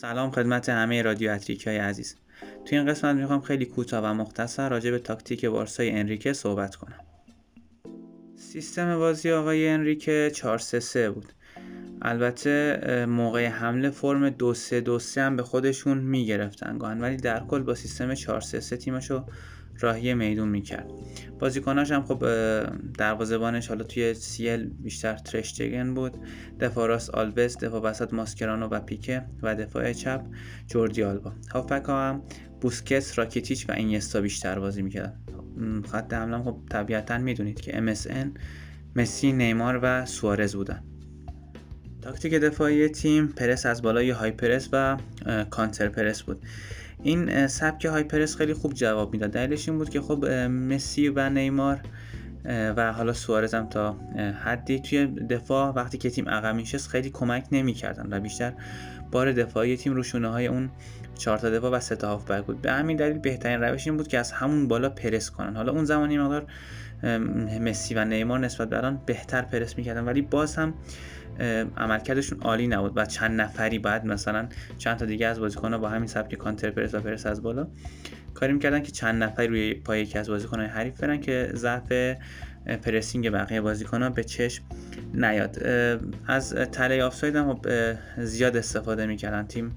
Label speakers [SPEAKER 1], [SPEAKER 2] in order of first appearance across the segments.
[SPEAKER 1] سلام خدمت همه رادیو اتریک های عزیز. توی این قسمت می‌خوام خیلی کوتاه و مختصر راجع به تاکتیک بارسای انریکه صحبت کنم. سیستم بازی آقای انریکه 4 3 3 بود. البته موقع حمله فرم 2 3 2 3 هم به خودشون می‌گرفتن گاهن ولی در کل با سیستم 4 3 3 تیمشو راهی میدون می‌کرد. بازیکناش هم خب دروازه‌بانش حالا توی سیل بیشتر ترشتگن بود. دفاع راست آلبس دفاع وسط ماسکرانو و پیکه و دفاع چپ جوردی آلبا. هافبک ها هم بوسکتس راکیتیچ و اینیستا بیشتر بازی می‌کردن. خط حمله خب طبیعتا می‌دونید که MSN مسی نیمار و سوارز بودن. تاکتیک دفاعی تیم پرس از بالای های پرس و کانتر پرس بود. این سبک های پرس خیلی خوب جواب می‌داد. دلیلش این بود که خب مسی و نیمار و حالا سوارز هم تا حدی توی دفاع وقتی که تیم عقب میشست خیلی کمک نمی‌کردن و بیشتر بار دفاعی تیم روشونه های اون چهار تا دفاع و سه تا هافبک بود. به همین دلیل بهترین روش این بود که از همون بالا پرس کنن. حالا اون زمانی مقدار مسی و نیمار نسبت به الان بهتر پرس می‌کردن ولی باز هم عملکردشون عالی نبود و چند نفری بعد مثلا چند تا دیگه از بازیکن‌ها با همین سبک کانتر پرس و پرس از بالا کاری می‌کردن که چند نفری روی پای یکی از بازیکن‌های حریف برن که ضعف pressing بقیه بازیکن‌ها به چشم نیاد. از تله آفساید هم زیاد استفاده می‌کردن. تیم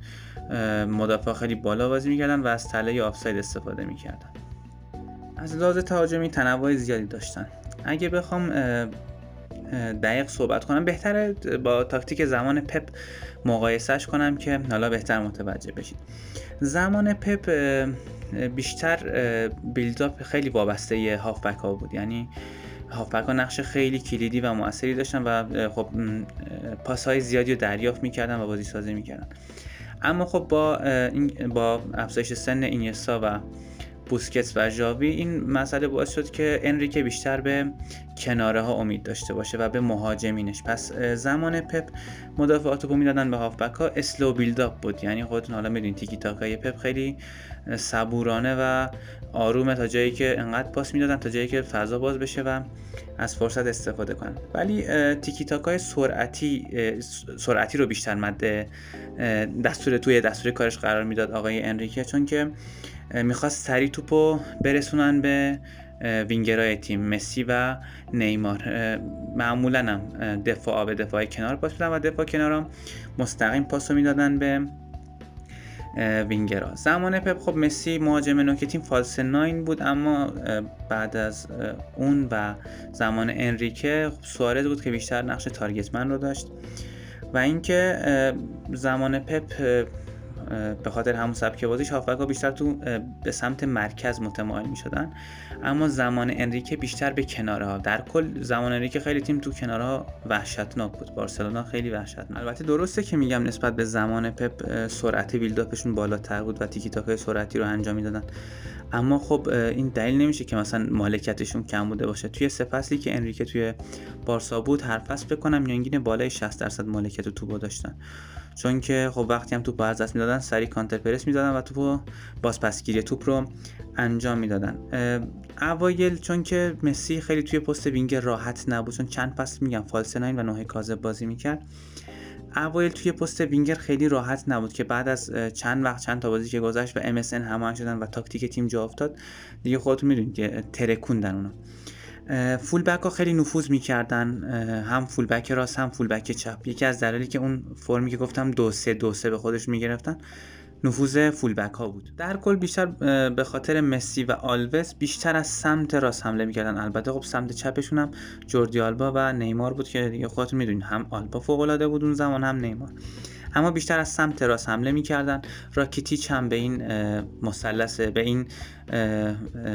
[SPEAKER 1] مدافع خیلی بالا بازی می‌کردن و از تله آفساید استفاده می‌کردن. از لحاظ تهاجمی تنوع زیادی داشتن. اگه بخوام دقیق صحبت کنم. بهتره با تاکتیک زمان پپ مقایسهش کنم که حالا بهتر متوجه بشید. زمان پپ بیشتر بیلداپ خیلی وابسته هافبک ها بود. یعنی هافبک ها نقش خیلی کلیدی و موثری داشتن و خب پاس های زیادی رو دریافت می‌کردن و بازی سازی می‌کردن. اما خب با با افزایش سن اینیستا و بوسکتس و ژاوی این مسئله باعث شد که انریکه بیشتر به کناره ها امید داشته باشه و به مهاجمینش. پس زمان پپ مدافعا توپ رو می‌دادن به هافبک ها slow build-up بود. یعنی خودتون حالا می‌دونید تیکی تاکای پپ خیلی صبورانه و آرومه تا جایی که انقدر پاس می‌دادن تا جایی که فضا باز بشه و از فرصت استفاده کنن. ولی تیکی تاکای سرعتی سرعتی رو بیشتر مد دستور توی دستور کارش قرار می‌داد آقای انریکه. چون که می‌خواست سریع توپو برسونن به وینگرهای تیم مسی و نیمار. معمولا هم دفاع به دفاع کنار پاس میدن و دفاع کنار هم مستقیم پاس می‌دادن به وینگرها. زمان پپ خب مسی مهاجم نوک تیم فالس ناین بود اما بعد از اون و زمان انریکه خب سوارز بود که بیشتر نقش تارگتمن رو داشت. و اینکه زمان پپ به خاطر همون سبک بازیش هافبک ها بیشتر تو به سمت مرکز متمایل می شدن اما زمان انریکه بیشتر به کناره ها در کل زمان انریکه خیلی تیم تو کناره ها وحشتناک بود. بارسلونا خیلی وحشتناک. البته درسته که میگم نسبت به زمان پپ سرعت بیلداپشون بالاتر بود و تیکی تاکای سرعتی رو انجام می‌دادن. اما خب این دلیل نمیشه که مثلا مالکیتشون کم بوده باشه. توی سه که انریکه توی بارسا بود هر فصل بکنم میانگین بالای 60 درصد مالکیت توپو داشتن. چون که خب وقتی هم توپ از دست می‌دادن سریع counter press می‌دادن و توپو پسگیری توپ رو انجام می‌دادن. اوایل چون که مسی خیلی توی پست وینگ راحت نبود چون چند فصل میگم false nine و نه کاذب بازی می‌کرد. اوایل توی پست وینگر خیلی راحت نبود که بعد از چند وقت چند تا بازی که گذشت و MSN هماهنگ شدن و تاکتیک تیم جا افتاد دیگه خودتون می‌دونید که ترکوندن اونو full back ها خیلی نفوذ می‌کردن هم فول بک راست هم فول بک چپ. یکی از دلایلی که اون فرمی که گفتم دو سه دو سه به خودش می‌گرفتن. نفوذ فول بک ها بود. در کل بیشتر به خاطر مسی و آلوس بیشتر از سمت راست حمله می‌کردن. البته خب سمت چپشون هم جوردی آلبا و نیمار بود که دیگه خودتون می‌دونید هم آلبا فوق العاده بود اون زمان هم نیمار. اما بیشتر از سمت راست حمله می‌کردن. راکیتیچ هم به این مثلث به این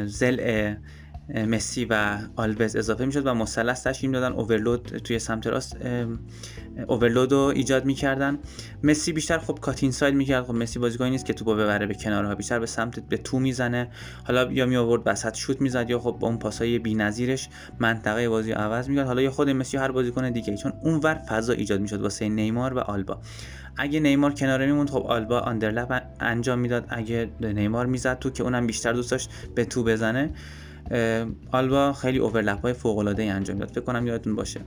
[SPEAKER 1] زل مسی و آلوز اضافه می‌شد و مثلث تشکیل دادن اوورلود توی سمت راست اوورلود رو ایجاد می‌کردن. مسی بیشتر خب کاتین ساید می‌کرد. خب مسی بازیکنی نیست که توپو ببره به کنارها بیشتر به سمت به تو می‌زنه. حالا یا می آورد وسط شوت می‌زد یا خب با اون پاسای بی‌نظیرش منطقه بازی عوض می‌کرد. حالا یا خود مسی هر بازیکن دیگه چون اونور فضا ایجاد می‌شد واسه نیمار و آلبا. اگه نیمار کناره میموند خب آلبا آندرلپ انجام می‌داد. اگه نیمار می‌زد تو که اونم بیشتر دوست داشت به تو بزنه. آلبا خیلی اوورلپ های فوق العاده ای انجام داد. فکر کنم یادتون باشه.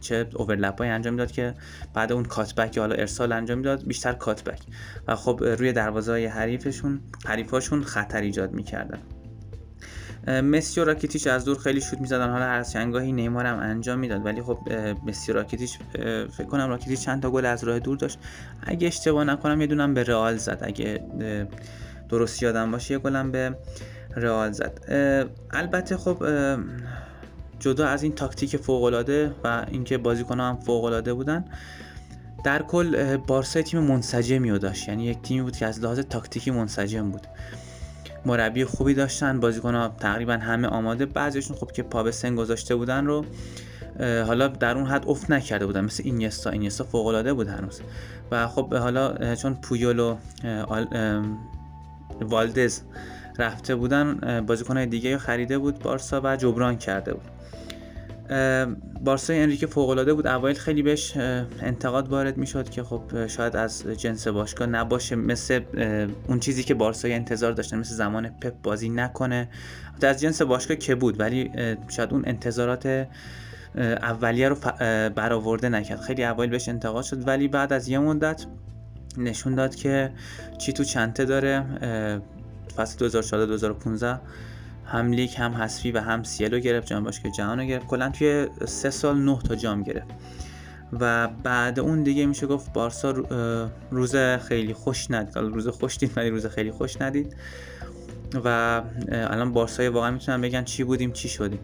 [SPEAKER 1] چه اوورلپ های انجام می‌داد که بعد اون کاتبک حالا ارسال انجام می‌داد بیشتر کاتبک و خب روی دروازه های حریفشون حریفاشون خطر ایجاد می‌کردن. مسی و راکیتیچ از دور خیلی شوت می‌زدن. حالا هر چنگاهی نیمار هم انجام می‌داد. ولی خب مسی و راکیتیچ فکر کنم راکیتیچ چند تا گل از راه دور داشت. اگه اشتباه نکنم یه دونم به رئال زد. اگه درست یادم باشه یه گلم به رئال زد. البته خب جدا از این تاکتیک فوق العاده و اینکه بازیکن‌ها هم فوق العاده بودن در کل بارسا تیم منسجمی داشت. یعنی یک تیمی بود که از لحاظ تاکتیکی منسجم بود. مربی خوبی داشتن بازیکن ها تقریبا همه آماده. بعضیشون خب که پا به سن گذاشته بودن رو حالا در اون حد افت نکرده بودن. مثل اینیستا اینیستا فوق العاده بود هنوز. و خب حالا چون پویول و والدز رفته بودن بازیکن های دیگه خریده بود بارسا و جبران کرده بود. بارسای انریکه فوق العاده بود. اوایل خیلی بهش انتقاد وارد می‌شد که خب شاید از جنس باشگاه نباشه. مثل اون چیزی که بارسای انتظار داشتن مثل زمان پپ بازی نکنه. از جنس باشگاه که بود ولی شاید اون انتظارات اولیه رو برآورده نکرد. خیلی اوایل بهش انتقاد شد. ولی بعد از یه مدت نشون داد که چی تو چنته داره. فصل 2014 2015 هم لیگ هم حذفی و هم سیلو گرفت جام باشگاه جهان رو گرفت. کلا توی سه سال نه تا جام گرفت. و بعد اون دیگه میشه گفت بارسا روز خیلی خوش ندید. روز خوش دید ولی روز خیلی خوش ندید. و الان بارسای واقعا می‌تونن بگن چی بودیم چی شدیم.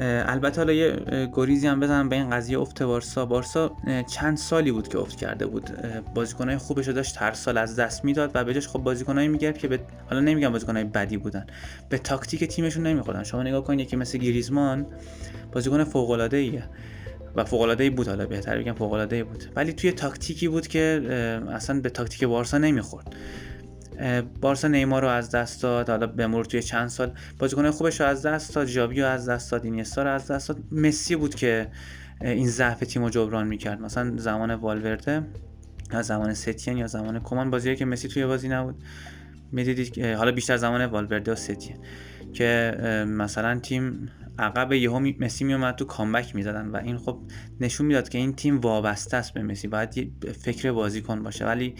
[SPEAKER 1] البته حالا یه گریزی هم بزنم به این قضیه افت بارسا. بارسا چند سالی بود که افت کرده بود. بازیکنای خوبش رو داشت هر سال از دست می‌داد و بهش خب بازیکنایی می‌گرفت که به حالا نمیگم بازیکنای بدی بودن. به تاکتیک تیمشون نمیخوردن. شما نگاه کنید یکی مثل گریزمان بازیکن فوق العاده ایه و فوق العاده بود حالا بهتر بگم فوق العاده بود. ولی توی تاکتیکی بود که اصلا به تاکتیک بارسا نمی‌خورد. بارسا نیمار رو از دست داد. حالا به مرور توی چند سال بازیکن خوبش رو از دست داد. جاوی رو از دست داد. اینیستا رو از دست داد. مسی بود که این ضعف تیم رو جبران می‌کرد. مثلا زمان والورده یا زمان ستین یا زمان کمان بازی که مسی توی بازی نبود. می‌دیدید حالا بیشتر زمان والورده و ستین که مثلا تیم عقب یهو مسی میومد تو کامبک می‌زدن و این خب نشون می‌داد که این تیم وابسته است به مسی. باید فکر بازیکن باشه. ولی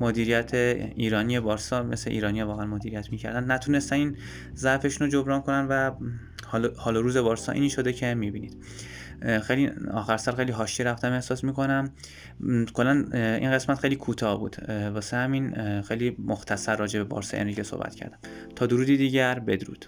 [SPEAKER 1] مدیریت ایرانی بارسا مثل ایرانی واقعا مدیریت می‌کردن. نتونستن این ضعفشون رو جبران کنن و حال روز بارسا اینی شده که می‌بینید. خیلی آخر سر خیلی حاشیه رفتم احساس می‌کنم. کلا این قسمت خیلی کوتاه بود. واسه همین خیلی مختصر راجع به بارسا انریکه صحبت کردم. تا درودی دیگر بدرود.